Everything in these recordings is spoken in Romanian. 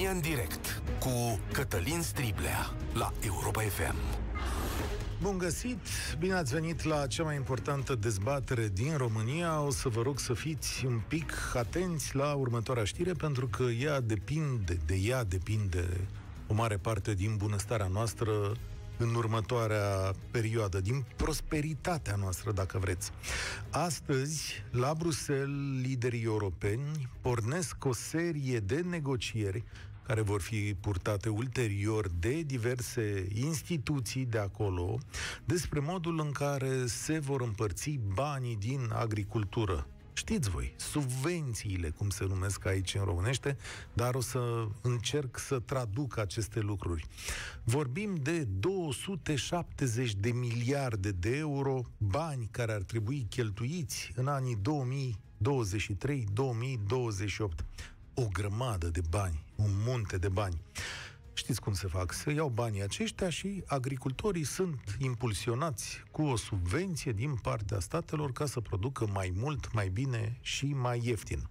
România în direct cu Cătălin Striblea la Europa FM. Bun găsit! Bine ați venit la cea mai importantă dezbatere din România. O să vă rog să fiți un pic atenți la următoarea știre, pentru că ea depinde, de ea depinde o mare parte din bunăstarea noastră în următoarea perioadă, din prosperitatea noastră, dacă vreți. Astăzi, la Bruxelles, liderii europeni pornesc o serie de negocieri care vor fi purtate ulterior de diverse instituții de acolo, despre modul în care se vor împărți banii din agricultură. Știți voi, subvențiile, cum se numesc aici în românește, dar o să încerc să traduc aceste lucruri. Vorbim de 270 de miliarde de euro, bani care ar trebui cheltuiți în anii 2023-2028 o grămadă de bani, un munte de bani. Știți cum se fac? Se iau banii aceștia și agricultorii sunt impulsionați cu o subvenție din partea statelor ca să producă mai mult, mai bine și mai ieftin.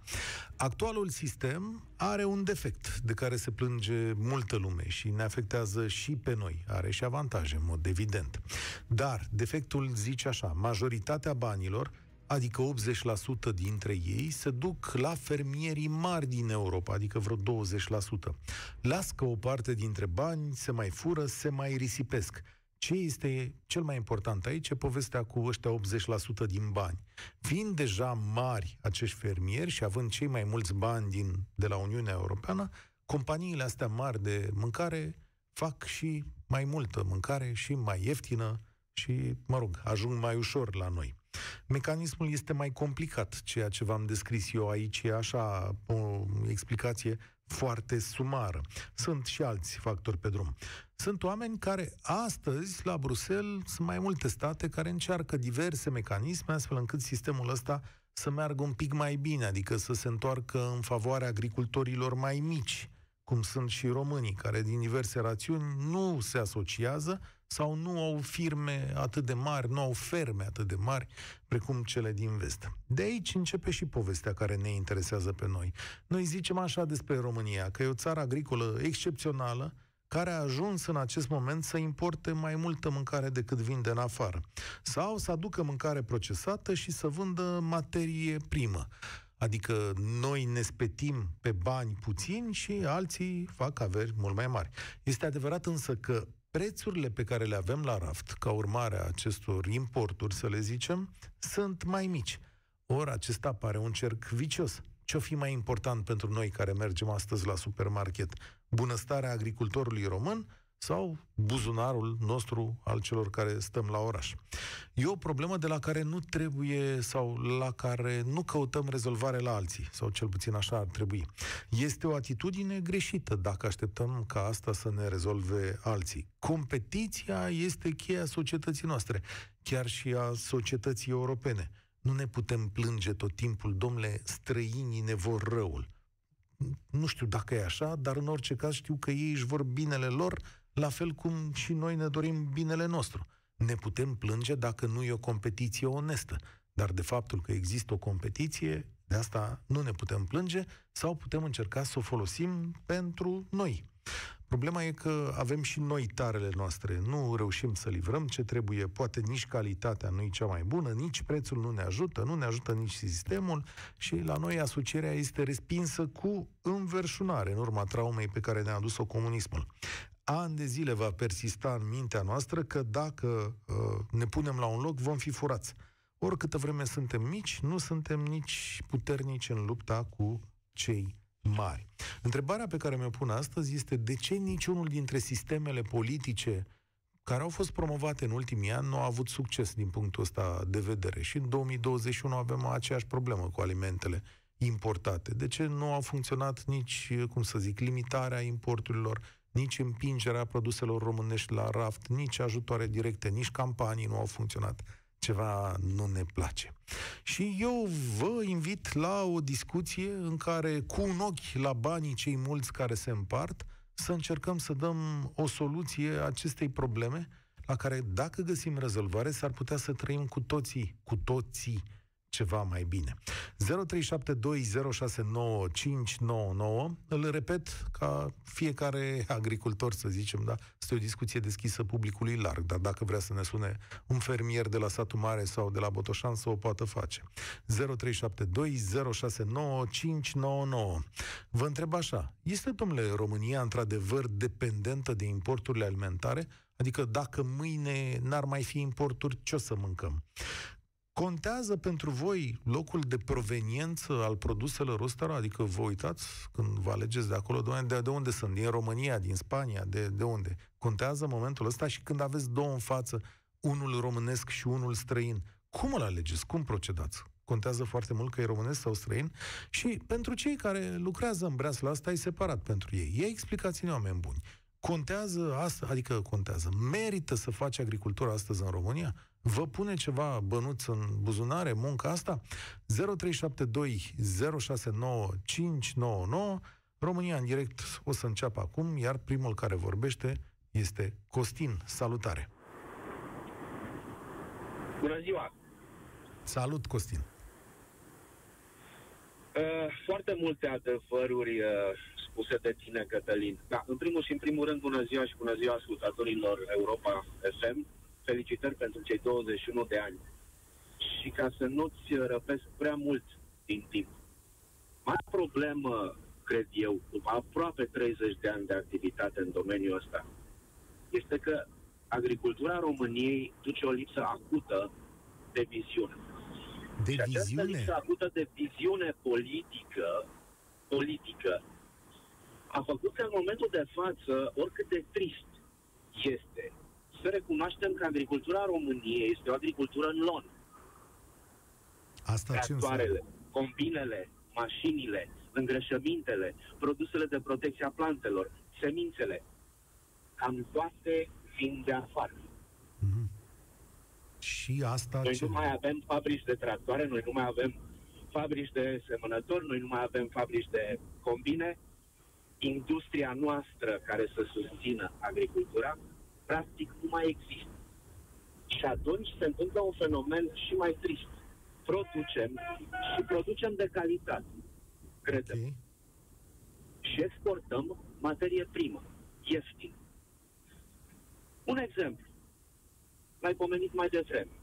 Actualul sistem are un defect de care se plânge multă lume și ne afectează și pe noi. Are și avantaje, în mod evident. Dar defectul zice așa, majoritatea banilor adică 80% dintre ei se duc la fermierii mari din Europa, adică vreo 20%. Las că o parte dintre bani se mai fură, se mai risipesc. Ce este cel mai important aici e povestea cu ăștia 80% din bani. Fiind deja mari acești fermieri și având cei mai mulți bani din, de la Uniunea Europeană, companiile astea mari de mâncare fac și mai multă mâncare și mai ieftină și, mă rog, ajung mai ușor la noi. Mecanismul este mai complicat. Ceea ce v-am descris eu aici e așa o explicație foarte sumară. Sunt și alți factori pe drum. Sunt oameni care astăzi, la Bruxelles, sunt mai multe state care încearcă diverse mecanisme astfel încât sistemul ăsta să meargă un pic mai bine, adică să se întoarcă în favoarea agricultorilor mai mici, cum sunt și românii, care din diverse rațiuni nu se asociază sau nu au firme atât de mari, nu au ferme atât de mari precum cele din vest. De aici începe și povestea care ne interesează pe noi. Noi zicem așa despre România, că e o țară agricolă excepțională, care a ajuns în acest moment să importe mai multă mâncare decât vinde în afară. Sau să aducă mâncare procesată și să vândă materie primă. Adică noi ne spetim pe bani puțini și alții fac averi mult mai mari. Este adevărat însă că prețurile pe care le avem la raft, ca urmare a acestor importuri, să le zicem, sunt mai mici. Ori acesta pare un cerc vicios. Ce-o fi mai important pentru noi care mergem astăzi la supermarket? Bunăstarea agricultorului român sau buzunarul nostru al celor care stăm la oraș. E o problemă de la care nu trebuie sau la care nu căutăm rezolvare la alții, sau cel puțin așa ar trebui. Este o atitudine greșită dacă așteptăm ca asta să ne rezolve alții. Competiția este cheia societății noastre, chiar și a societății europene. Nu ne putem plânge tot timpul, domnule, străinii ne vor răul. Nu știu dacă e așa, dar în orice caz știu că ei își vor binele lor, la fel cum și noi ne dorim binele nostru. Ne putem plânge dacă nu e o competiție onestă, dar de faptul că există o competiție, de asta nu ne putem plânge sau putem încerca să o folosim pentru noi. Problema e că avem și noi tarele noastre. Nu reușim să livrăm ce trebuie, poate nici calitatea nu e cea mai bună, nici prețul nu ne ajută, nu ne ajută nici sistemul și la noi asocierea este respinsă cu înverșunare în urma traumei pe care ne-a adus-o comunismul ani de zile va persista în mintea noastră că dacă uh, ne punem la un loc, vom fi furați. Oricâtă vreme suntem mici, nu suntem nici puternici în lupta cu cei mari. Întrebarea pe care mi-o pun astăzi este de ce niciunul dintre sistemele politice care au fost promovate în ultimii ani nu au avut succes din punctul ăsta de vedere. Și în 2021 avem aceeași problemă cu alimentele importate. De ce nu au funcționat nici, cum să zic, limitarea importurilor, nici împingerea produselor românești la raft, nici ajutoare directe, nici campanii nu au funcționat. Ceva nu ne place. Și eu vă invit la o discuție în care, cu un ochi la banii cei mulți care se împart, să încercăm să dăm o soluție acestei probleme la care, dacă găsim rezolvare, s-ar putea să trăim cu toții, cu toții ceva mai bine. 0372069599, îl repet ca fiecare agricultor, să zicem, da? Este o discuție deschisă publicului larg, dar dacă vrea să ne sune un fermier de la satul mare sau de la Botoșan, să o poată face. 0372069599. Vă întreb așa, este, domnule, România într-adevăr dependentă de importurile alimentare? Adică dacă mâine n-ar mai fi importuri, ce o să mâncăm? Contează pentru voi locul de proveniență al produselor ăstora? Adică vă uitați când vă alegeți de acolo, de, de unde sunt? Din România, din Spania, de, de unde? Contează momentul ăsta și când aveți două în față, unul românesc și unul străin, cum îl alegeți? Cum procedați? Contează foarte mult că e românesc sau străin și pentru cei care lucrează în breasla asta e separat pentru ei. Ei explicați-ne oameni buni. Contează asta, adică contează. Merită să faci agricultura astăzi în România? Vă pune ceva bănuț în buzunare munca asta? 0372 069 599 România în direct o să înceapă acum, iar primul care vorbește este Costin. Salutare! Bună ziua! Salut, Costin! Uh, foarte multe adevăruri uh, spuse de tine, Cătălin. Da, în primul și în primul rând, bună ziua și bună ziua ascultatorilor Europa FM. Felicitări pentru cei 21 de ani. Și ca să nu-ți răpesc prea mult din timp, mai problemă, cred eu, după aproape 30 de ani de activitate în domeniul ăsta, este că agricultura României duce o lipsă acută de viziune. De și această viziune? lipsă acută de viziune politică, politică a făcut ca în momentul de față, oricât de trist este, să recunoaștem că agricultura României este o agricultură în lon. Asta ce înseamnă? Tractoarele, combinele, mașinile, îngrășămintele, produsele de protecție a plantelor, semințele, cam toate vin de afară. Mhm. Și asta Noi ce... nu mai avem fabrici de tractoare, noi nu mai avem fabrici de semănători, noi nu mai avem fabrici de combine. Industria noastră care să susțină agricultura, practic nu mai există. Și atunci se întâmplă un fenomen și mai trist. Producem și producem de calitate, credem. Ok. Și exportăm materie primă, ieftin. Un exemplu. L-ai pomenit mai devreme.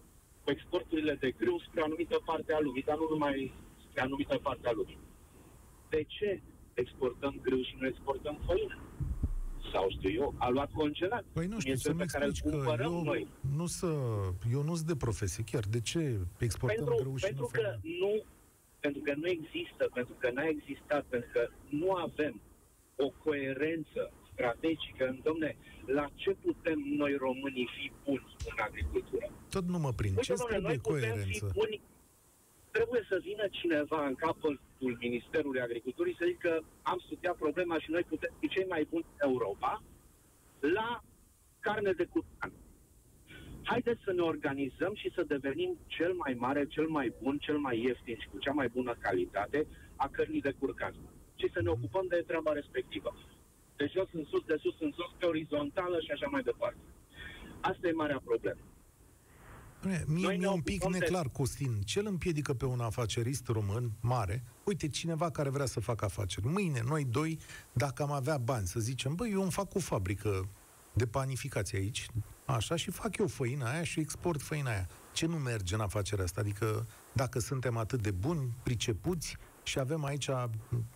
Cu exporturile de grâu spre o anumită parte a lumii, dar nu numai spre anumită parte a lumii. De ce exportăm grâu și nu exportăm făină? Sau știu eu, a luat congelat. Păi nu Cum știu, este să-mi pe care îl explici că cumpărăm eu noi. nu, să, eu nu sunt de profesie chiar. De ce exportăm Pentru, grâu și pentru nu că făină? nu pentru că nu există, pentru că n-a existat, pentru că nu avem o coerență strategică în domne, la ce putem noi românii fi buni în agricultură? Tot nu mă prind. Ce Uite, domnule, trebuie noi putem coerență? fi buni. Trebuie să vină cineva în capul Ministerului Agriculturii să zică am studiat problema și noi putem fi cei mai buni în Europa la carne de curcan. Haideți să ne organizăm și să devenim cel mai mare, cel mai bun, cel mai ieftin și cu cea mai bună calitate a cărnii de curcan. Și să ne ocupăm de treaba respectivă. De jos în sus, de sus în sus, pe orizontală și așa mai departe. Asta e marea problemă. Bine, Mie Noi mi-e ne un pic ocupăm de- neclar, Costin. Ce îl împiedică pe un afacerist român mare? Uite, cineva care vrea să facă afaceri. Mâine, noi doi, dacă am avea bani, să zicem, băi, eu îmi fac o fabrică de panificație aici, așa, și fac eu făina aia și export făina aia. Ce nu merge în afacerea asta? Adică, dacă suntem atât de buni, pricepuți și avem aici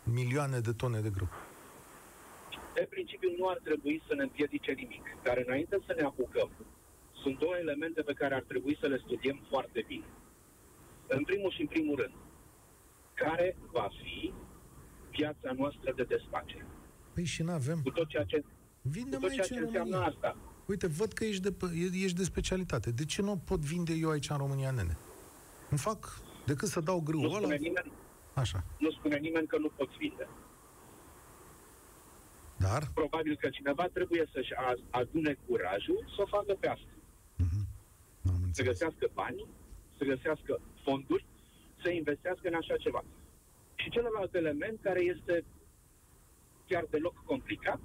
milioane de tone de grâu. De principiu nu ar trebui să ne împiedice nimic. Dar înainte să ne apucăm, sunt două elemente pe care ar trebui să le studiem foarte bine. În primul și în primul rând, care va fi piața noastră de desfacere? Păi și n-avem. Cu tot ceea ce, cu Vindem tot ceea aici ce în înseamnă România. asta. Uite, văd că ești de, e- ești de specialitate. De ce nu pot vinde eu aici în România, nene? Îmi fac decât să dau grâu Nu ăla. spune, nimeni, Așa. nu spune nimeni că nu poți vinde. Dar? Probabil că cineva trebuie să-și a- adune curajul să o facă pe asta. Mhm. Am să înțeles. găsească bani, să găsească fonduri, să investească în așa ceva. Și celălalt element, care este chiar deloc complicat,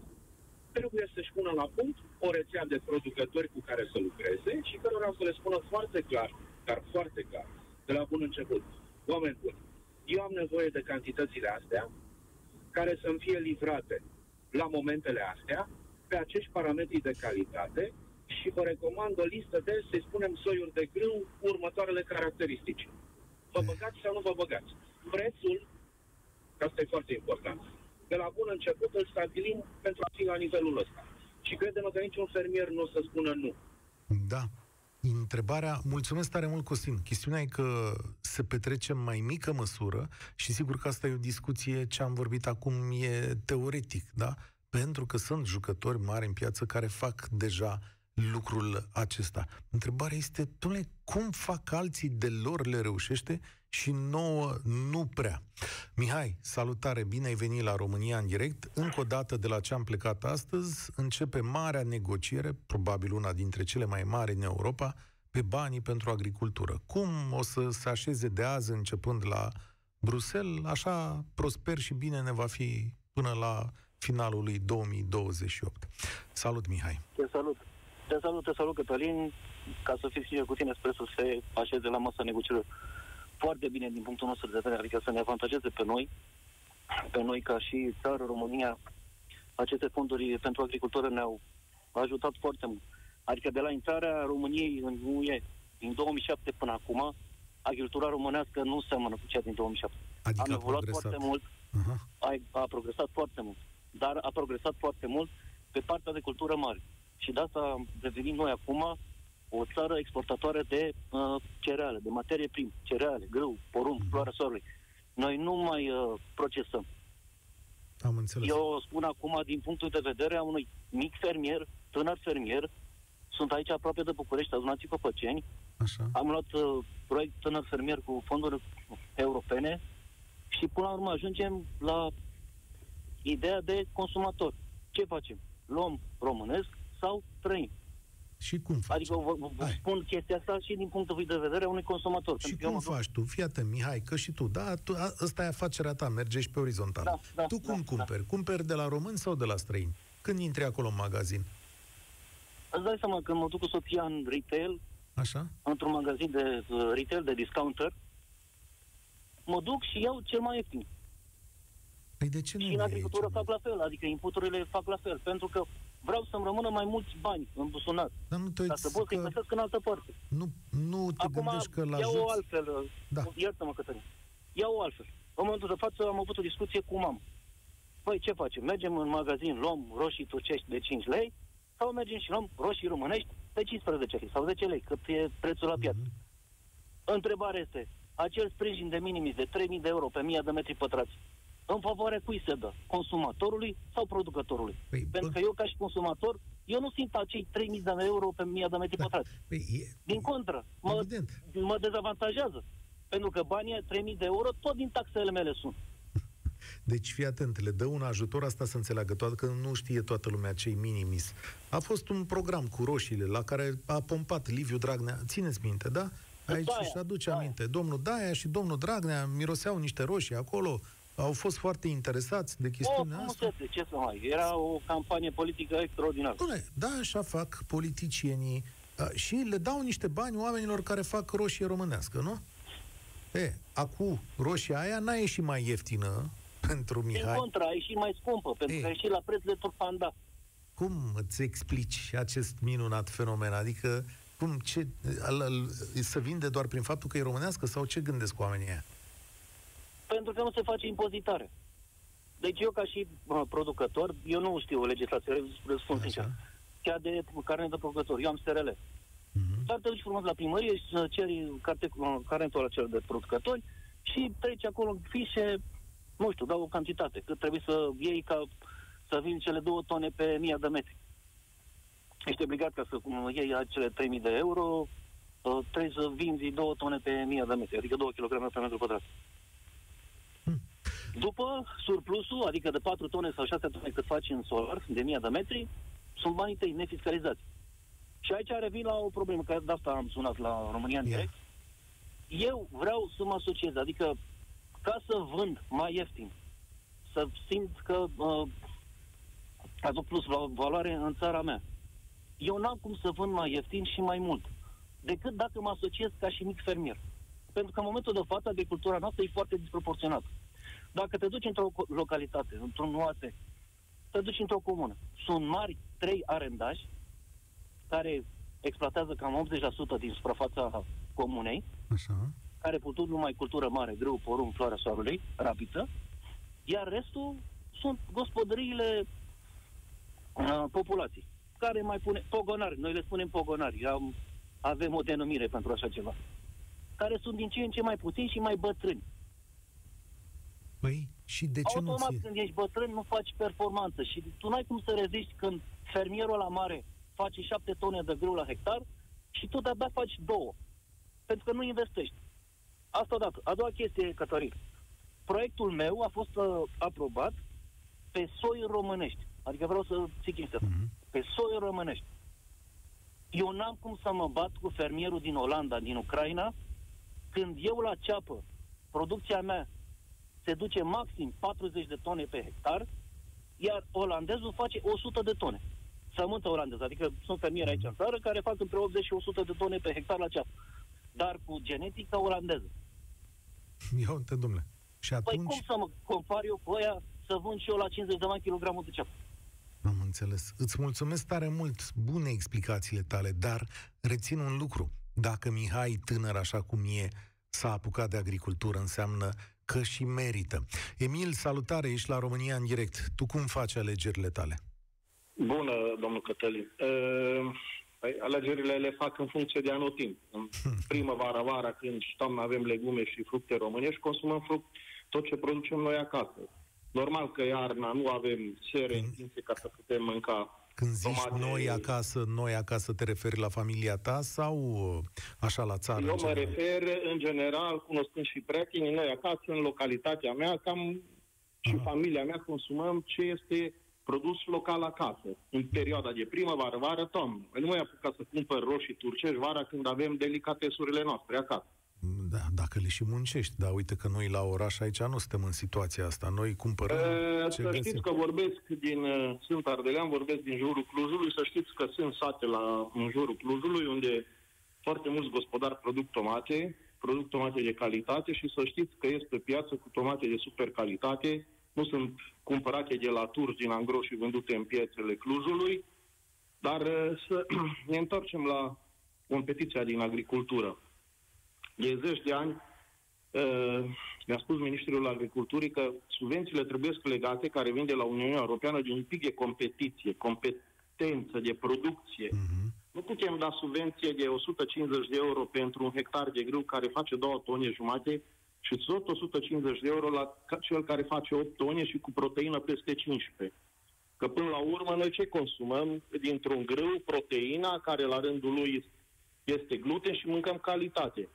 trebuie să-și pună la punct o rețea de producători cu care să lucreze și cărora să le spună foarte clar, dar foarte clar, de la bun început. Oameni buni, eu am nevoie de cantitățile astea care să-mi fie livrate la momentele astea, pe acești parametri de calitate și vă recomand o listă de, să spunem, soiuri de grâu cu următoarele caracteristici. Vă băgați sau nu vă băgați? Prețul, asta e foarte important, de la bun început îl stabilim pentru a fi la nivelul ăsta. Și credem că niciun fermier nu o să spună nu. Da. Întrebarea, mulțumesc tare mult, Costin. Chestiunea e că se petrece în mai mică măsură și sigur că asta e o discuție, ce am vorbit acum e teoretic, da? Pentru că sunt jucători mari în piață care fac deja lucrul acesta. Întrebarea este, domnule, cum fac alții de lor le reușește și nouă nu prea. Mihai, salutare, bine ai venit la România în direct. Încă o dată de la ce am plecat astăzi, începe marea negociere, probabil una dintre cele mai mari în Europa, pe banii pentru agricultură. Cum o să se așeze de azi începând la Bruxelles, așa prosper și bine ne va fi până la finalul lui 2028. Salut, Mihai! Te salut! Te salut, te salut, Cătălin, ca să fiți sincer cu tine, sper să se așeze la masa negocierilor foarte bine din punctul nostru de vedere, adică să ne avantajeze pe noi, pe noi ca și țară, România, aceste fonduri pentru agricultură ne-au ajutat foarte mult. Adică de la intrarea României în UE din 2007 până acum, agricultura românească nu seamănă cu cea din 2007. Adică Am evoluat foarte mult, uh-huh. a, a progresat foarte mult, dar a progresat foarte mult pe partea de cultură mare. Și de asta devenim noi acum o țară exportatoare de uh, cereale, de materie primă, cereale, grâu, porumb, mm. floarea soarelui. Noi nu mai uh, procesăm. Am înțeles. Eu spun acum, din punctul de vedere a unui mic fermier, tânăr fermier, sunt aici aproape de București, adunați pe Păceni. Așa. Am luat uh, proiect tânăr fermier cu fonduri europene și până la urmă ajungem la ideea de consumator. Ce facem? Luăm românesc sau trăim? Și cum faci? Adică vă, vă spun chestia asta și din punctul de vedere a unui consumator. Și cum faci tu? Fii atent, Mihai, că și tu, da, tu, a, ăsta e afacerea ta, merge și pe orizontal. Da, da, tu cum da, cumperi? Da. Cumperi de la români sau de la străini? Când intri acolo în magazin? Îți dai seama, când mă duc cu soția în retail, Așa? într-un magazin de uh, retail, de discounter, mă duc și iau cel mai ieftin. Păi de ce nu și în agricultură fac la fel, adică inputurile fac la fel, pentru că vreau să-mi rămână mai mulți bani în buzunar. Dar nu te ca să pot să-i găsesc în altă parte. Nu, nu te Acum, gândești că la iau ajuți... o altfel, da. iartă-mă, Cătălin, iau o altfel. În momentul de față am avut o discuție cu mama. Păi ce facem? Mergem în magazin, luăm roșii turcești de 5 lei sau mergem și luăm roșii românești de 15 lei sau 10 lei, cât e prețul la piață. Mm-hmm. Întrebarea este, acel sprijin de minimis de 3.000 de euro pe 1000 de metri pătrați, în favoarea cui se dă? Consumatorului sau producătorului? Păi, Pentru că eu, ca și consumator, eu nu simt acei 3.000 de euro pe 1000 de metri da. pătrați. Păi, e, din contră, mă, mă dezavantajează. Pentru că banii 3.000 de euro tot din taxele mele sunt. Deci fii atent, le dă un ajutor asta să înțeleagă toată, că nu știe toată lumea cei minimis. A fost un program cu roșiile la care a pompat Liviu Dragnea. Țineți minte, da? Aici Daia, își aduce Daia. aminte. Domnul Daia și domnul Dragnea miroseau niște roșii acolo, au fost foarte interesați de chestiunea o, asta. De ce să mai? Era o campanie politică extraordinară. Bune, da, așa fac politicienii și le dau niște bani oamenilor care fac roșie românească, nu? E, acum, roșia aia n-a ieșit mai ieftină pentru Mihai. Din contra, a ieșit mai scumpă, pentru e. că a ieșit la preț de turpanda. Cum îți explici acest minunat fenomen? Adică, cum, ce, să vinde doar prin faptul că e românească sau ce gândesc oamenii aia? Pentru că nu se face impozitare. Deci eu, ca și uh, producător, eu nu știu o legislație, răspund sincer. Chiar de carne de producător. Eu am SRL. Uh-huh. Dar te duci frumos la primărie și să ceri carte, carentul la cel de producători și treci acolo în fișe, nu știu, dau o cantitate, cât trebuie să iei ca să vin cele două tone pe mii de metri. Ești obligat ca să iei acele 3000 de euro, uh, trebuie să vinzi două tone pe mii de metri, adică 2 kg pe metru pătrat. După surplusul, adică de 4 tone sau 6 tone cât faci în solar, de 1000 de metri, sunt banii tăi nefiscalizați. Și aici revin la o problemă, că de asta am sunat la România în direct. Eu vreau să mă asociez, adică ca să vând mai ieftin, să simt că uh, aduc plus valoare în țara mea. Eu n-am cum să vând mai ieftin și mai mult, decât dacă mă asociez ca și mic fermier. Pentru că în momentul de față agricultura noastră e foarte disproporționată. Dacă te duci într-o localitate, într-un oase, te duci într-o comună, sunt mari trei arendași care exploatează cam 80% din suprafața comunei, Așa. care putut numai cultură mare, grâu, porumb, floarea soarelui, rapiță, iar restul sunt gospodăriile uh, populației, care mai pune pogonari, noi le spunem pogonari, am, avem o denumire pentru așa ceva, care sunt din ce în ce mai puțini și mai bătrâni. Păi, și de ce Automat, nu ți când ești bătrân, nu faci performanță și tu n-ai cum să reziști când fermierul la mare face 7 tone de grâu la hectar și tu de-abia faci două. Pentru că nu investești. Asta odată. A doua chestie, Cătărin. Proiectul meu a fost uh, aprobat pe soi românești. Adică vreau să zic chestia asta. Mhm. Pe soi românești. Eu n-am cum să mă bat cu fermierul din Olanda, din Ucraina, când eu la ceapă, producția mea se duce maxim 40 de tone pe hectar, iar olandezul face 100 de tone. Sămânță olandeză, adică sunt fermieri aici în țară care fac între 80 și 100 de tone pe hectar la ceapă. Dar cu genetica olandeză. Ia uite, domnule. Și Păi atunci... cum să mă compar eu cu ăia să vând și eu la 50 de bani kilogramul de ceapă? Am înțeles. Îți mulțumesc tare mult. Bune explicațiile tale, dar rețin un lucru. Dacă Mihai, tânăr așa cum e, s-a apucat de agricultură, înseamnă că și merită. Emil, salutare, ești la România în direct. Tu cum faci alegerile tale? Bună, domnul Cătălin. Uh, Păi, alegerile le fac în funcție de anotimp. În primăvara, vara, când și toamna avem legume și fructe românești, consumăm fruct, tot ce producem noi acasă. Normal că iarna nu avem sere întinse ca să putem mânca Când zici tomate. noi acasă, noi acasă te referi la familia ta sau uh, așa la țară? Eu în mă general? refer, în general, cunoscând și prietenii, noi acasă, în localitatea mea, cam și Aha. familia mea consumăm ce este produs local acasă, în perioada de primăvară, vară, toamnă. Păi nu mai apucat să cumpăr roșii turcești vara când avem delicatesurile noastre acasă. Da, dacă le și muncești, dar uite că noi la oraș aici nu suntem în situația asta. Noi cumpărăm Uh, ce să găsim. știți că vorbesc din, uh, sunt ardelean, vorbesc din jurul Clujului, să știți că sunt sate la, în jurul Clujului, unde foarte mulți gospodari produc tomate, produc tomate de calitate și să știți că este pe piață cu tomate de super calitate, nu sunt cumpărate de la turci din angro și vândute în piețele Clujului, dar uh, să ne întoarcem la competiția din agricultură. De zeci de ani, uh, mi-a spus Ministrul Agriculturii că subvențiile trebuie legate, care vin de la Uniunea Europeană, de un pic de competiție, competență, de producție. Mhm. Nu putem da subvenție de 150 de euro pentru un hectar de grâu care face 2 tone jumate și tot 150 de euro la ca- cel care face 8 tone și cu proteină peste 15. Că până la urmă noi ce consumăm dintr-un grâu? Proteina, care la rândul lui este gluten și mâncăm calitate.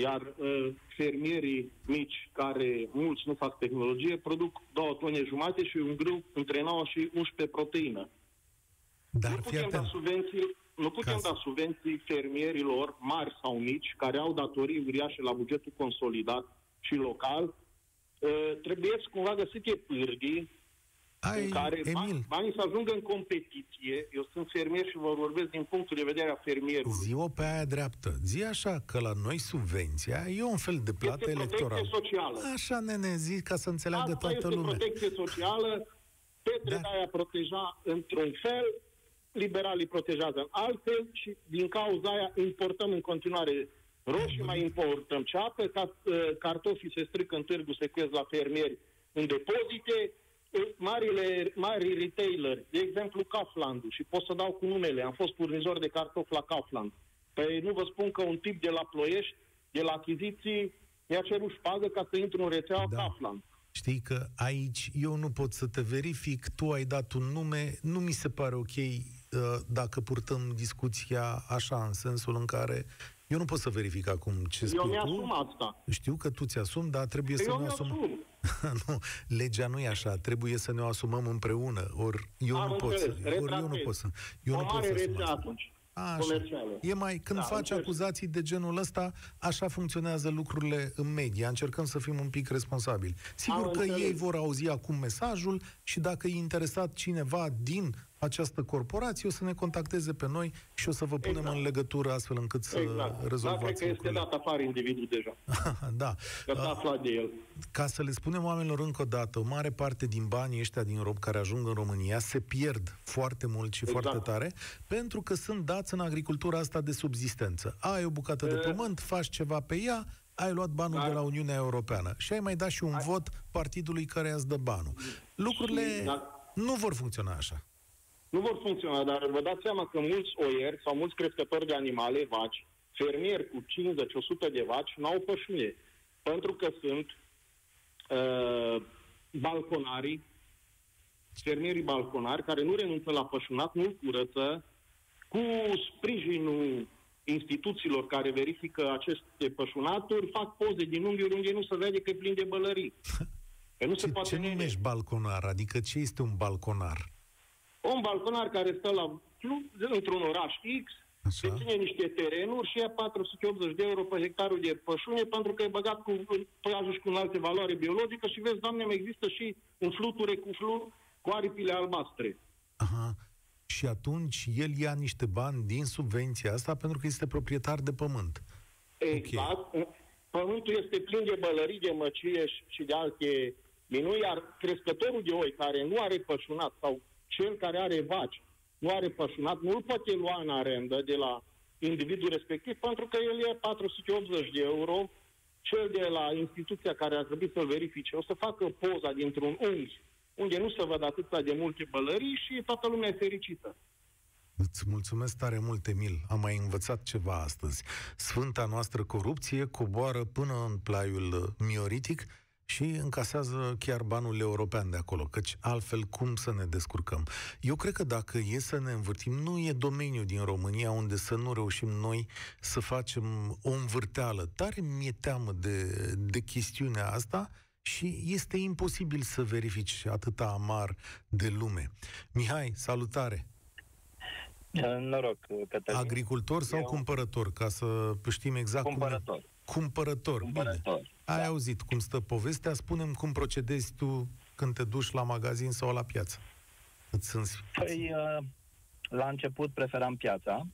Iar uh, fermierii mici, care mulți nu fac tehnologie, produc 2 tone jumate și un grâu între 9 și 11 proteină. Dar nu fii putem da atent. subvenții, nu putem Ca să- da subvenții fermierilor mari sau mici, care au datorii uriașe la bugetul consolidat și local. Uh, trebuie să cumva găsite pârghii Ai, în care Emil, bani, banii să ajungă în competiție. Eu sunt fermier și vă vorbesc din punctul de vedere a fermierului. zi-o pe aia dreaptă. Zi așa că la noi subvenția e un fel de plată este protecție electorală. socială. Așa, nene, zi ca să înțeleagă Asta toată este lumea. protecție socială. Petre Da. da. aia proteja într-un fel, liberalii protejează în altfel și din cauza aia importăm în continuare roșii, mai importăm ceapă, ca, uh, cartofii se strică în târgu, se cresc la fermieri în depozite, uh, marile, mari retailer, de exemplu Kauflandul, și pot să dau cu numele, am fost furnizor de cartofi la Kaufland. Păi nu vă spun că un tip de la Ploiești, de la achiziții, mi-a cerut șpagă ca să intru în rețeaua Da. da. Kaufland. Știi că aici eu nu pot să te verific, tu ai dat un nume, nu mi se pare ok uh, dacă purtăm discuția așa, în sensul în care eu nu pot să verific acum ce Eu spui mi-asum tu. asta. Știu că tu ți-asumi, dar trebuie să Eu ne asumăm. mi-asum. nu, legea nu e așa, trebuie să ne o asumăm împreună. Ori eu Am nu pot să. înțeles, Ori eu nu retractez. pot să. Eu o nu pot mare să asum rețea asta. atunci. Așa. comercială. E mai, când Da, faci înțeles. acuzații de genul ăsta, așa funcționează lucrurile în media. Încercăm să fim un pic responsabili. Sigur Am că înțeles. ei vor auzi acum mesajul și dacă e interesat cineva din această corporație o să ne contacteze pe noi și o să vă punem Exact. în legătură astfel încât să Exact. Dar rezolvați cred că este lucrurile. dat afară individul deja. da. Că s-a aflat de el. Ca să le spunem oamenilor încă o dată, o mare parte din banii ăștia din rob care ajung în România se pierd foarte mult și Exact. foarte tare pentru că sunt dați în agricultura asta de subzistență. Ai o bucată de E- pământ, faci ceva pe ea, ai luat banul Dar- de la Uniunea Europeană și ai mai dat și un vot partidului care îți dă banul. Lucrurile Și- dar- nu vor funcționa așa. Nu vor funcționa, dar vă dați seama că mulți oieri sau mulți crescători de animale, vaci, fermieri cu 50-100 de vaci, n-au pășune. Pentru că sunt uh, balconarii, fermierii balconari, care nu renunță la pășunat, nu curăță, cu sprijinul instituțiilor care verifică aceste pășunaturi, fac poze din unghiuri unde nu se vede că e plin de bălării. Că nu se Ce, poate ce nene. numești balconar? Adică ce este un balconar? Un balconar care stă la club, într-un oraș X, Așa. deține niște terenuri și ia 480 de euro pe hectarul de pășune pentru că e băgat cu păiajul și cu alte valoare biologică și vezi, doamne, mai există și un fluture cu flu cu aripile albastre. Aha. Și atunci el ia niște bani din subvenția asta pentru că este proprietar de pământ. Exact. Pământul este plin de bălării, de măcie și- și de alte minuni, iar crescătorul de oi care nu are pășunat sau cel care are vaci nu are pășunat, nu îl poate lua în arendă de la individul respectiv pentru că el e 480 de euro, cel de la instituția care ar trebui să-l verifice o să facă poza dintr-un unghi unde nu se văd atâta de multe bălării și toată lumea e fericită. Îți mulțumesc tare mult, Emil. Am mai învățat ceva astăzi. Sfânta noastră corupție coboară până în plaiul uh, mioritic și încasează chiar banul european de acolo, căci altfel cum să ne descurcăm? Eu cred că dacă e să ne învârtim, nu e domeniu din România unde să nu reușim noi să facem o învârteală. Tare mi-e teamă de, de chestiunea asta și este imposibil să verifici atâta amar de lume. Mihai, salutare! Noroc, Cătălin. Agricultor sau Eu- cumpărător, ca să știm exact Cumpărător. cum... Cumpărător. Cumpărător. Bine. Ai Da. auzit cum stă povestea, spunem cum procedezi tu când te duci la magazin sau la piață. Îți sunt Păi, uh, la început preferam piața,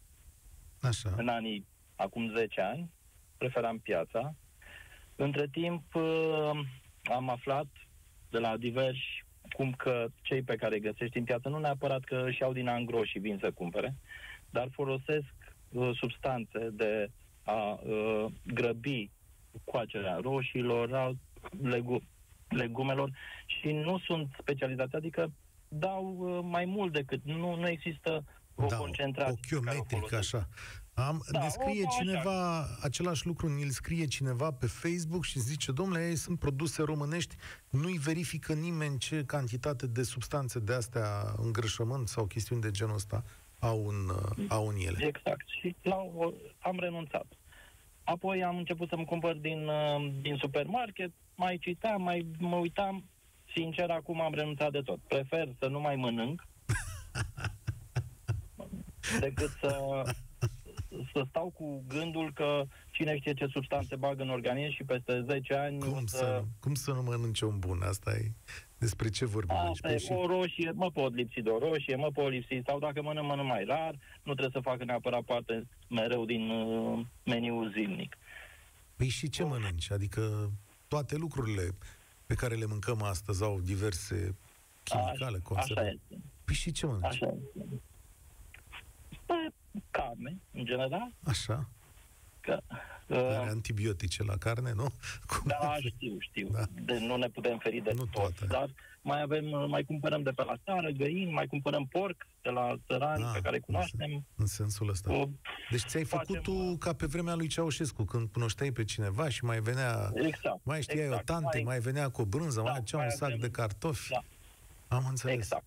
Așa. în anii, acum 10 ani, preferam piața. Între timp, uh, am aflat de la diversi cum că cei pe care îi găsești în piață nu neapărat că își iau din angro și vin să cumpere, dar folosesc uh, substanțe de a uh, grăbi coacerea roșiilor, a legu- legumelor și nu sunt specializați, adică dau uh, mai mult decât, nu, nu există o da, concentrație. pe care o ochiometric, folosesc. așa. Am, Da, ne scrie o- așa. cineva același lucru, ni-l scrie cineva pe Facebook și zice, domnule, ei sunt produse românești, nu-i verifică nimeni ce cantitate de substanțe de astea, îngrășământ sau chestiuni de genul ăsta au în, uh, au în ele. Exact. Și la o, am renunțat. Apoi am început să-mi cumpăr din, uh, din supermarket, mai citeam, mai mă uitam. Sincer, acum am renunțat de tot. Prefer să nu mai mănânc decât să, să stau cu gândul că cine știe ce substanțe bag în organism și peste 10 ani o Cum să... să, cum să nu mănânce un bun? Asta e despre ce vorbim aici. Asta Păi e, și- o roșie, mă pot lipsi de o roșie, mă pot lipsi, sau dacă mănânc, mănânc mai rar, nu trebuie să facă neapărat parte mereu din uh, meniul zilnic. Păi și ce mănânci? Adică toate lucrurile pe care le mâncăm astăzi au diverse chimicale, așa conserve. este. Păi și ce mănânci? Așa este. Bă, carne, în general, Așa? Că... Are Uh, antibiotice la carne, nu? Cum da, ar fi? știu, știu. Da. De, nu ne putem feri de Nu tot. toate. Dar mai avem, uh, mai cumpărăm de pe la țară, găini, mai cumpărăm porc de la țărani Ah, pe care îi cunoaștem. În sensul ăsta. O, Deci ți-ai făcut facem, tu ca pe vremea lui Ceaușescu, când cunoșteai pe cineva și mai venea, exact. mai știai exact. o tante, mai venea cu o brânză, Da, mai aducea un mai sac avem- de cartofi. Da. Am înțeles. Exact.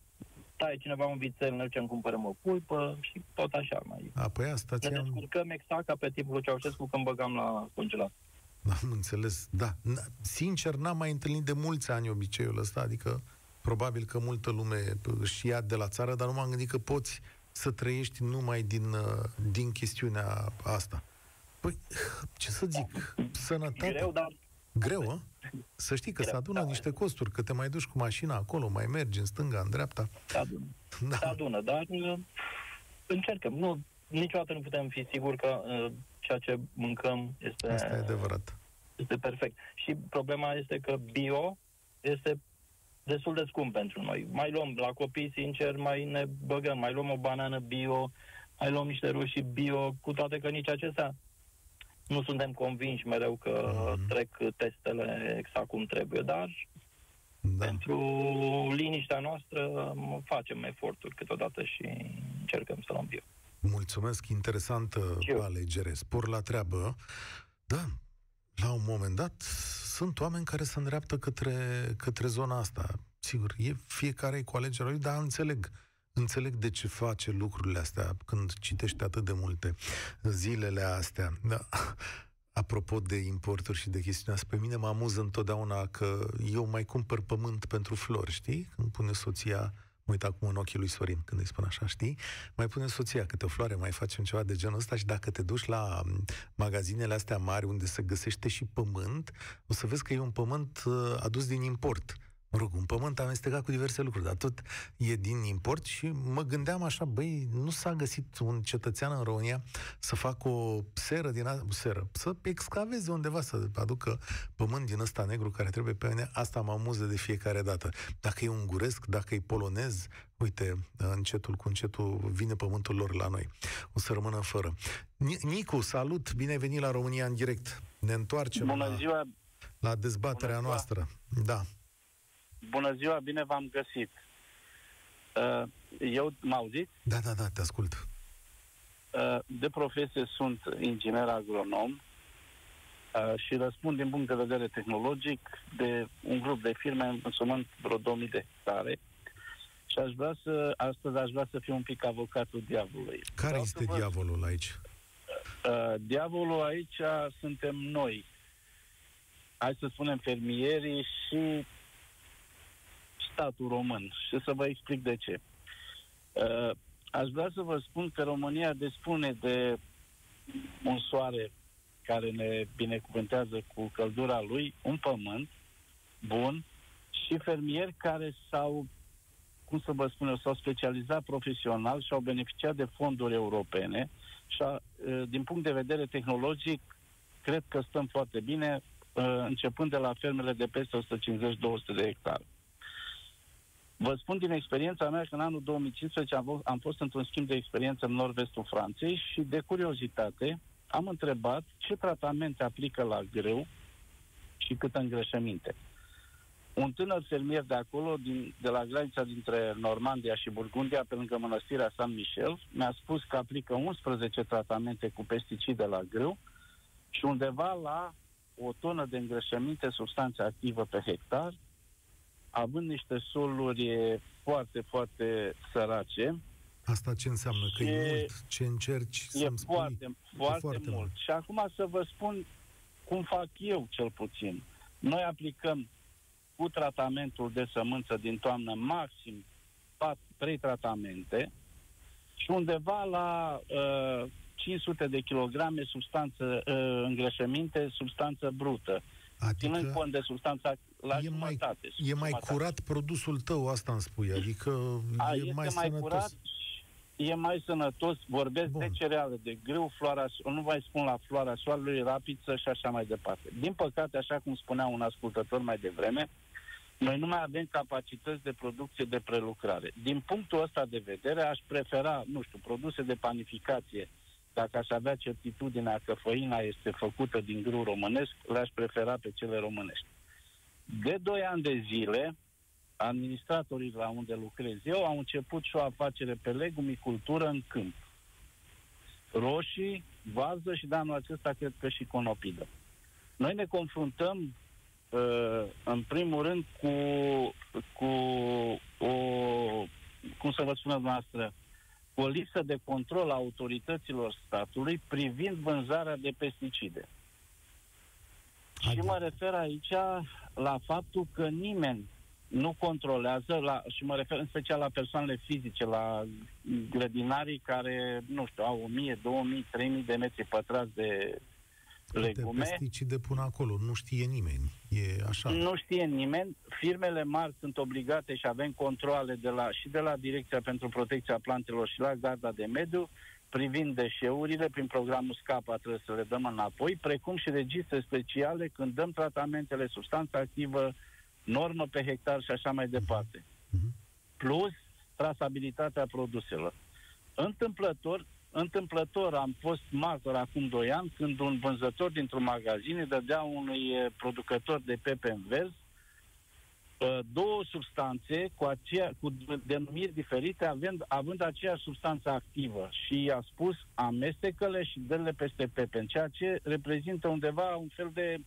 Tai cineva un vițel, ne ducem, cumpărăm o pulpă și tot așa mai... A, păi asta Ne ți-am... descurcăm exact ca pe timpul lui Ceaușescu când băgam la congelat. Am înțeles, da. N- Sincer, n-am mai întâlnit de mulți ani obiceiul ăsta, adică probabil că multă lume își ia de la țară, dar nu m-am gândit că poți să trăiești numai din, uh, din chestiunea asta. Păi, ce să zic, sănătate. Greu, dar Greu, a? Să știi că Greu, se adună da. niște costuri, că te mai duci cu mașina acolo, mai mergi în stânga, în dreapta. Se adună, Da. se adună dar uh, încercăm. Nu, niciodată nu putem fi siguri că uh, ceea ce mâncăm este, Asta e adevărat. este perfect. Și problema este că bio este destul de scump pentru noi. Mai luăm la copii, sincer, mai ne băgăm, mai luăm o banană bio, mai luăm niște roșii bio, cu toate că nici acestea nu suntem convinși mereu că Mhm. trec testele exact cum trebuie, dar Da. pentru liniștea noastră m- facem eforturi câteodată și încercăm să luăm bio. Mulțumesc, interesantă Și eu. alegere. Spor la treabă. Da, la un moment dat sunt oameni care se îndreaptă către, către zona asta. Sigur, e fiecare cu alegerea lui, dar înțeleg. Înțeleg de ce face lucrurile astea când citește atât de multe zilele astea. Da. Apropo de importuri și de chestiunea asta, pe mine mă amuză întotdeauna că eu mai cumpăr pământ pentru flori, știi? Când pune soția, mă uit acum în ochii lui Sorin când îi spun așa, știi? Mai pune soția câte o floare, mai facem ceva de genul ăsta și dacă te duci la m, magazinele astea mari unde se găsește și pământ, o să vezi că e un pământ uh, adus din import. Mă rog, un pământ amestecat cu diverse lucruri, dar tot e din import și mă gândeam așa, băi, nu s-a găsit un cetățean în România să facă o seră din a, seră, să excaveze undeva, să aducă pământ din ăsta negru care trebuie pe mine, asta mă amuză de fiecare dată. Dacă e unguresc, dacă e polonez, uite, încetul cu încetul vine pământul lor la noi. O să rămână fără. Ni- Nicu, salut, bine ai venit la România în direct. Ne întoarcem Bună la, ziua, la dezbaterea Bună ziua. noastră. Da. Bună ziua, bine v-am găsit. Uh, Eu, mă auziți? Da, da, da, te ascult. Uh, De profesie sunt inginer agronom uh, și răspund din punct de vedere tehnologic de un grup de firme însumând vreo 2000 de hectare și aș vrea să, astăzi aș vrea să fiu un pic avocatul diavolului. Care Vreau este să vă- diavolul aici? Uh, diavolul aici suntem noi. Hai să spunem fermierii și statul român. Și să vă explic de ce. Uh, aș vrea să vă spun că România dispune de un soare care ne binecuvântează cu căldura lui, un pământ bun și fermieri care s-au, cum să vă spun eu, s-au specializat profesional și au beneficiat de fonduri europene și a, uh, din punct de vedere tehnologic cred că stăm foarte bine, uh, începând de la fermele de peste 150-200 de hectare. Vă spun din experiența mea că în anul 2015 am, vo- am fost într-un schimb de experiență în nord-vestul Franței și de curiozitate am întrebat ce tratamente aplică la grâu și câtă îngrășăminte. Un tânăr fermier de acolo, din, de la granița dintre Normandia și Burgundia, pe lângă mănăstirea San Michel, mi-a spus că aplică 11 tratamente cu pesticide la grâu și undeva la o tonă de îngrășăminte, substanță activă pe hectar, având niște soluri foarte, foarte sărace, Asta ce înseamnă? Că e E- mult? Ce încerci e să-mi spui? foarte, foarte, foarte mult. mult. Și acum să vă spun cum fac eu cel puțin. Noi aplicăm cu tratamentul de sămânță din toamnă maxim 3 tratamente și undeva la uh, 500 de kilograme substanță, uh, îngrășăminte, substanță brută. Ținând Adică cont de substanța la e mai, jumătate. e mai jumătate. curat produsul tău, asta îmi spui. Adică A, e este mai, mai, sănătos. curat, și e mai sănătos, vorbesc Bun. de cereale, de grâu, floarea, nu mai spun la floarea soarelui, rapiță și așa mai departe. Din păcate, așa cum spunea un ascultător mai devreme, noi nu mai avem capacități de producție de prelucrare. Din punctul ăsta de vedere, aș prefera, nu știu, produse de panificație. Dacă aș avea certitudinea că făina este făcută din grâu românesc, le-aș prefera pe cele românești. De 2 ani de zile, administratorii la unde lucrez eu au început și o afacere pe legumicultură în câmp. Roșii, vază și de anul acesta cred că și conopidă. Noi ne confruntăm uh, în primul rând cu, cu o, cum să vă spun noastră, cu o lipsă de control a autorităților statului privind vânzarea de pesticide. Și Adică- mă refer aici la faptul că nimeni nu controlează, la, și mă refer în special la persoanele fizice, la grădinarii care, nu știu, au 1000, 2000, 3000 de metri pătrați de legume. pesticide până acolo, nu știe nimeni. E așa. Nu știe nimeni. Firmele mari sunt obligate și avem controle de la, și de la Direcția pentru Protecția Plantelor și la Garda de Mediu privind deșeurile, prin programul SCAPA trebuie să le dăm înapoi, precum și registre speciale când dăm tratamentele, substanță activă, normă pe hectar și așa mai departe. Mhm. Plus trasabilitatea produselor. Întâmplător, întâmplător am fost martor acum 2 ani când un vânzător dintr-un magazin îi dădea unui eh, producător de pepe în vers uh, două substanțe cu, aceea, cu denumiri diferite, având, având aceeași substanță activă și i-a spus amestecăle și dă peste pepe, ceea ce reprezintă undeva un fel de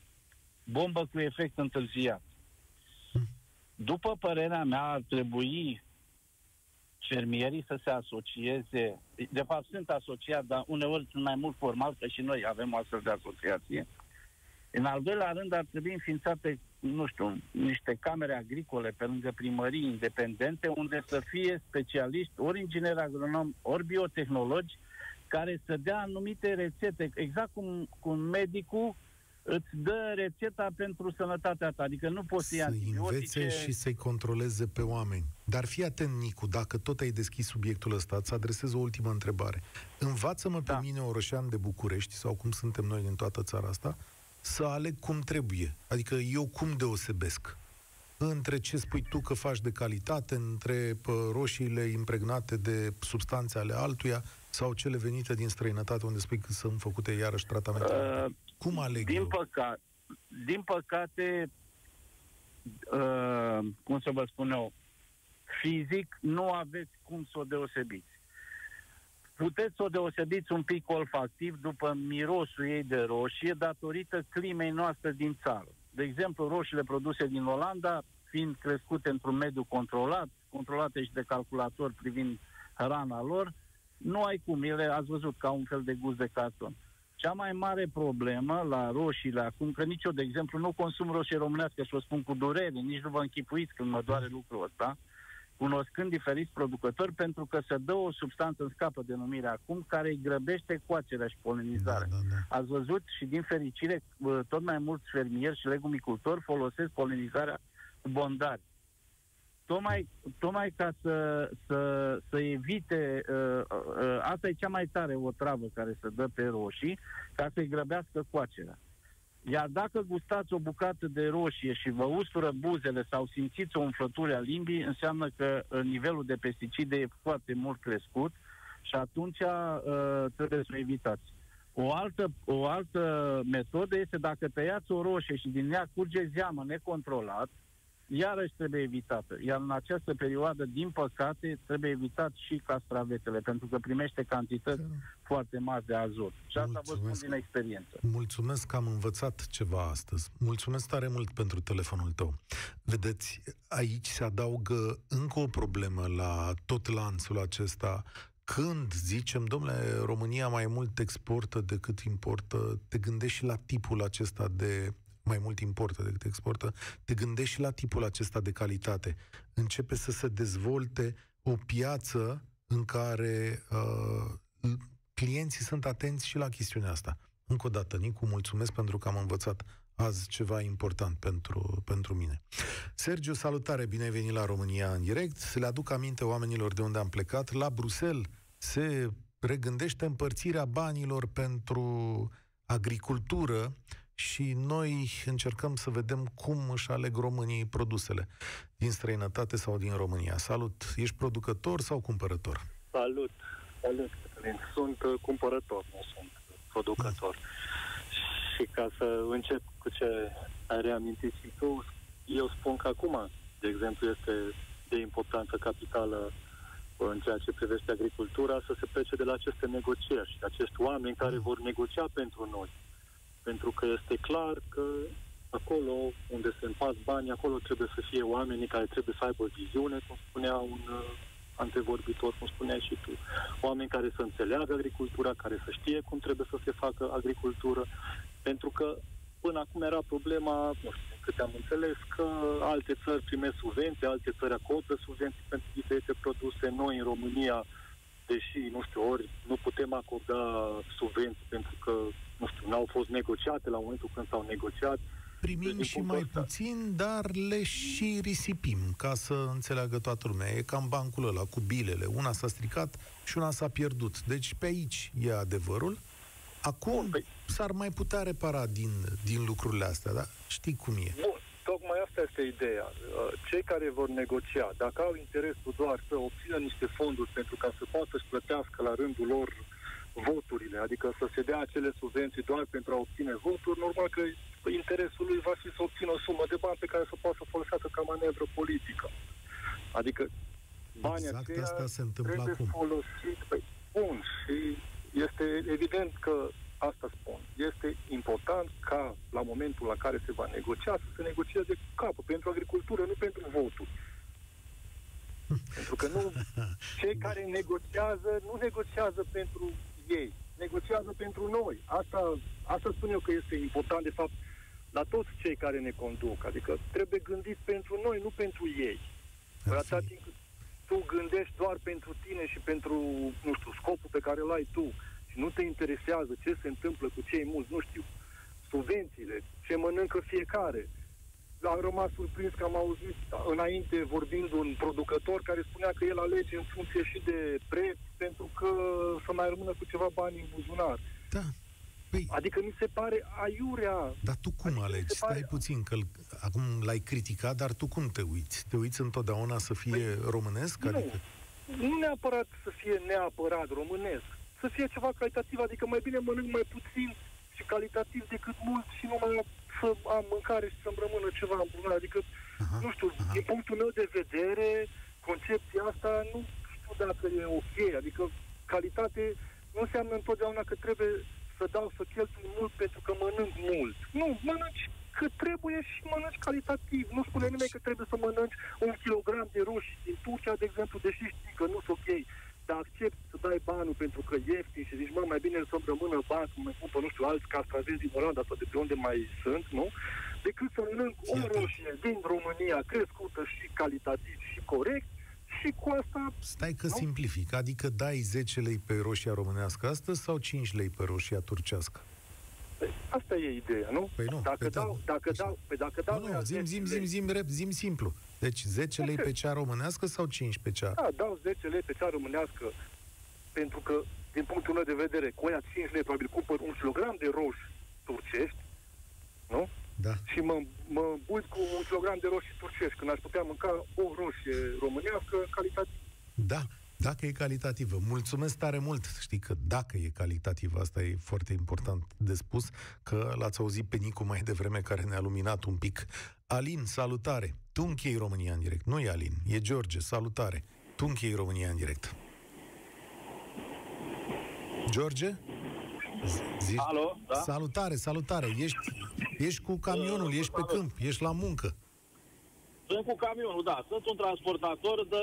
bombă cu efect întârziat. După părerea mea, ar trebui fermierii să se asocieze, de fapt sunt asociați, dar uneori sunt mai mult formal, că și noi avem o astfel de asociație. În al doilea rând ar trebui înființate, nu știu, niște camere agricole pe lângă primării independente, unde să fie specialiști, ori inginer agronom, ori biotehnologi, care să dea anumite rețete, exact cum, cum medicul îți dă rețeta pentru sănătatea ta. Adică nu poți să iei antibiotice... învețe și să-i controleze pe oameni. Dar fii atent, Nicu, dacă tot ai deschis subiectul ăsta, îți adresez o ultimă întrebare. Învață-mă da. pe mine, orășean de București, sau cum suntem noi din toată țara asta, să aleg cum trebuie. Adică eu cum deosebesc între ce spui tu că faci de calitate, între roșiile impregnate de substanțe ale altuia sau cele venite din străinătate unde spui că sunt făcute iarăși tratamente? Uh, cum aleg din eu? Păca- din păcate, uh, cum să vă spun eu, fizic nu aveți cum să o deosebiți. Puteți să o deosebiți un pic olfactiv după mirosul ei de roșie datorită climei noastre din țară. De exemplu, roșiile produse din Olanda, fiind crescute într-un mediu controlat, controlate și de calculator privind hrana lor, nu ai cum, ele ați văzut ca un fel de gust de carton. Cea mai mare problemă la roșiile acum, că nici eu, de exemplu, nu consum roșie românească și o spun cu durere, nici nu vă închipuiți când mă doare lucrul ăsta, cunoscând diferiți producători, pentru că se dă o substanță, în scapă denumirea acum, care îi grăbește coacerea și polinizarea. Da, da, da. Ați văzut și din fericire, tot mai mulți fermieri și legumicultori folosesc polinizarea cu bondari tocmai, tocmai ca să, să, să evite, uh, uh, asta e cea mai tare o travă care se dă pe roșii, ca să-i grăbească coacerea. Iar dacă gustați o bucată de roșie și vă ustură buzele sau simțiți o umflătură a limbii, înseamnă că uh, nivelul de pesticide e foarte mult crescut și atunci uh, trebuie să o evitați. O altă, o altă metodă este dacă tăiați o roșie și din ea curge zeamă necontrolat, iarăși trebuie evitată. Iar în această perioadă, din păcate, trebuie evitat și castravetele, pentru că primește cantități da. foarte mari de azot. Și asta Mulțumesc. vă spun din experiență. Mulțumesc că am învățat ceva astăzi. Mulțumesc tare mult pentru telefonul tău. Vedeți, aici se adaugă încă o problemă la tot lanțul acesta când zicem, domnule, România mai mult exportă decât importă, te gândești și la tipul acesta de mai mult importă decât exportă, te gândești și la tipul acesta de calitate. Începe să se dezvolte o piață în care uh, clienții sunt atenți și la chestiunea asta. Încă o dată, Nicu, mulțumesc pentru că am învățat azi ceva important pentru, pentru mine. Sergiu, salutare, bine ai venit la România în direct. Să le aduc aminte oamenilor de unde am plecat. La Bruxelles se regândește împărțirea banilor pentru agricultură și noi încercăm să vedem cum își aleg românii produsele din străinătate sau din România. Salut! Ești producător sau cumpărător? Salut! Salut, Cătălin! Sunt uh, cumpărător, nu sunt producător. Mm. Și ca să încep cu ce ai reamintit și tu, eu spun că acum, de exemplu, este de importanță capitală în ceea ce privește agricultura, să se plece de la aceste negocieri și acești oameni care vor negocia pentru noi pentru că este clar că acolo unde se împart bani, acolo trebuie să fie oamenii care trebuie să aibă viziune, cum spunea un uh, antevorbitor, cum spuneai și tu. Oameni care să înțeleagă agricultura, care să știe cum trebuie să se facă agricultură, pentru că până acum era problema, nu știu, câte am înțeles, că alte țări primesc subvenții, alte țări acordă subvenții pentru diferite produse. Noi, în România, deși, nu știu, ori nu putem acorda subvenții pentru că, nu știu, n-au fost negociate la momentul când s-au negociat. Primim Deci, și din mai punctul ăsta- puțin, dar le și risipim, ca să înțeleagă toată lumea. E cam bancul ăla cu bilele. Una s-a stricat și una s-a pierdut. Deci pe aici e adevărul. Acum Păi- s-ar mai putea repara din, din lucrurile astea, dar știi cum e. Bun, tocmai asta este ideea. Uh, Cei care vor negocia, dacă au interesul doar să obțină niște fonduri pentru ca să poată să plătească la rândul lor voturile, adică să se dea acele subvenții doar pentru a obține voturi, normal că interesul lui va fi să obțină o sumă de bani pe care să poată să folosească ca manevră politică. Adică banii Exact aceia asta se întâmplă trebuie acum. folosit. Păi, bun, și este evident că asta spun. Este important ca la momentul la care se va negocia să se negocieze cu capul pentru agricultură, nu pentru voturi. Pentru că nu, cei care negociază, nu negociază pentru ei, negociază pentru noi. Asta, asta spun eu că este important, de fapt, la toți cei care ne conduc. Adică trebuie gândit pentru noi, nu pentru ei. Păi Ar atâta fi. timp cât tu gândești doar pentru tine și pentru, nu știu, scopul pe care îl ai tu și nu te interesează ce se întâmplă cu cei mulți, nu știu, subvențiile, ce mănâncă fiecare. Am rămas surprins că am auzit înainte vorbind un producător care spunea că el alege în funcție și de preț pentru că să mai rămână cu ceva bani în buzunar. Da. Păi, Adică mi se pare aiurea dar tu cum Adică mi alegi? se pare- Stai puțin, că acum l-ai criticat, dar tu cum te uiți? Te uiți întotdeauna să fie românesc? Păi, Nu. Adică, nu neapărat să fie neapărat românesc, să fie ceva calitativ, adică mai bine mănânc mai puțin și calitativ decât mult și nu mai să am mâncare și să-mi rămână ceva în buzunar. Adică, Aha, nu știu, aha. din punctul meu de vedere, concepția asta nu știu dacă e ok. Adică calitate nu înseamnă întotdeauna că trebuie să dau să cheltui mult pentru că mănânc mult. Nu, mănânci că trebuie și mănânci calitativ. Nu spune Deci- nimeni că trebuie să mănânci un kilogram de roșii din Turcia, de exemplu, deși știi că nu sunt ok. Dar accept să dai banul pentru că e ieftin și zici, mă, mai bine să-mi rămână bani, să mai cumpăr, nu știu, alți castraveți din Olanda sau de pe unde mai sunt, nu? Decât să mănânc o Iată. roșie din România, crescută și calitativ și corect, și cu asta stai că Nu? simplific. Adică dai 10 lei pe roșia românească astăzi sau 5 lei pe roșia turcească? Asta e ideea, nu? Păi nu, Dacă pe dau, da- dacă dau, pe dacă dau... Nu, nu, ăia zim, 10 zim, lei- zim, zim, rep, zim simplu. Deci 10 lei pe cea românească sau 5 pe cea? Da, dau 10 lei pe cea românească, pentru că, din punctul meu de vedere, cu aia 5 lei probabil cumpăr un kilogram de roșii turcești, nu? Da. Și mă, mă buit cu un kilogram de roșii turcești, când aș putea mânca o roșie românească, calitate. Da, dacă e calitativă. Mulțumesc tare mult. Știi că dacă e calitativă, asta e foarte important de spus, că l-ați auzit pe Nicu mai devreme care ne-a luminat un pic. Alin, salutare. Tu închei România în direct. Nu e Alin, e George. Salutare. Tu închei România în direct. George? Z- Zici... Alo, da? Salutare, salutare. Ești, ești cu camionul, ești pe câmp, ești la muncă. Sunt cu camionul, da. Sunt un transportator de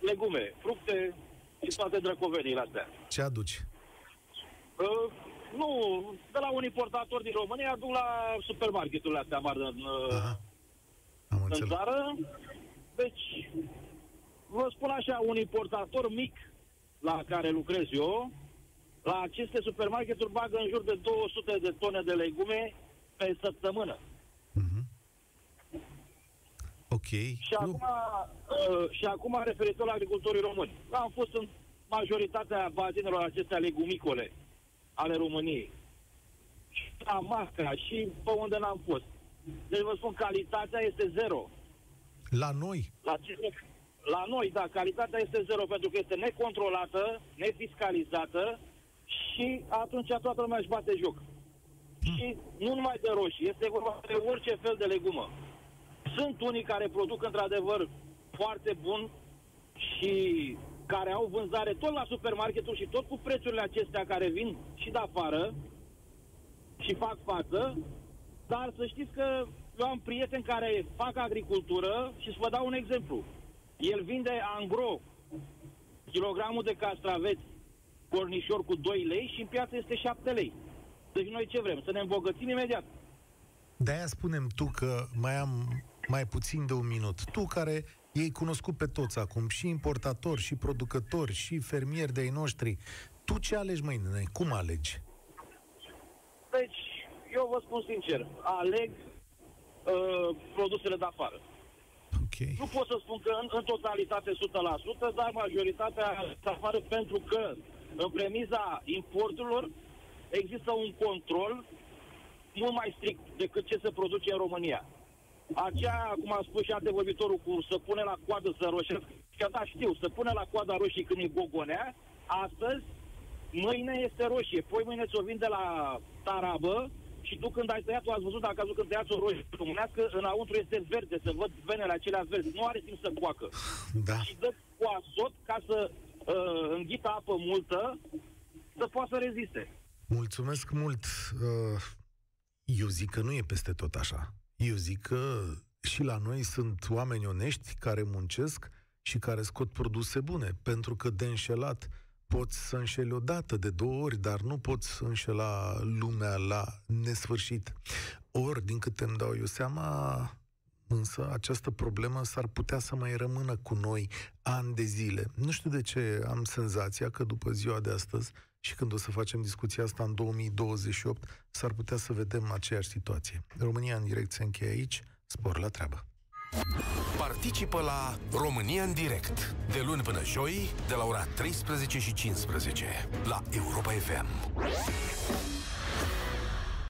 legume, fructe și toate drăcovenile astea. Ce aduci? Uh, nu, de la un importator din România duc la supermarketurile astea mari în, uh, Aha. Am în înțeles. țară. Deci, vă spun așa, un importator mic la care lucrez eu, la aceste supermarketuri bagă în jur de 200 de tone de legume pe săptămână. Mhm. Ok. Și Nu. acum, uh, și acum referitor la agricultorii români. Am fost în majoritatea bazinelor acestea legumicole ale României. Și la Masca și pe unde n-am fost. Deci vă spun, calitatea este zero. La noi? La, ce, la noi, da, calitatea este zero pentru că este necontrolată, nefiscalizată și atunci toată lumea își bate joc. Și nu numai de roșii, este vorba de orice fel de legumă. Sunt unii care produc într-adevăr foarte bun și care au vânzare tot la supermarketuri și tot cu prețurile acestea care vin și de afară și fac față, dar să știți că eu am prieteni care fac agricultură și să vă dau un exemplu. El vinde angro kilogramul de castraveți cornișor cu 2 lei și în piață este 7 lei. Deci noi ce vrem? Să ne îmbogățim imediat. De-aia spunem tu că mai am mai puțin de un minut. Tu care ei cunoscut pe toți acum, și importatori, și producători, și fermieri de-ai noștri. Tu ce alegi, mâine? Cum alegi? Deci, eu vă spun sincer, aleg uh, produsele de afară. Okay. Nu pot să spun că în, în totalitate 100%, dar majoritatea de afară pentru că în premiza importurilor există un control mult mai strict decât ce se produce în România. Aceea, cum a spus și antevorbitorul, cu să pune la coadă să roșesc, că da, știu, să pune la coada roșii când e gogonea, astăzi, mâine este roșie, poi mâine ți-o vinde la tarabă și tu când ai tăiat-o, ați văzut dacă ați când tăiați o roșie românească, înăuntru este verde, să văd venele acelea verzi, nu are timp să coacă. Da. Și dă cu azot ca să uh, înghită apă multă, să poată să reziste. Mulțumesc mult. Uh, eu zic că nu e peste tot așa. Eu zic că și la noi sunt oameni onești care muncesc și care scot produse bune, pentru că de înșelat poți să înșeli o dată, de două ori, dar nu poți înșela lumea la nesfârșit. Ori, din câte îmi dau eu seama, însă această problemă s-ar putea să mai rămână cu noi ani de zile. Nu știu de ce am senzația că după ziua de astăzi și când o să facem discuția asta în 2028, s-ar putea să vedem aceeași situație. România în direct se încheie aici, spor la treabă. Participă la România în direct, de luni până joi, de la ora 13 și 15, la Europa FM.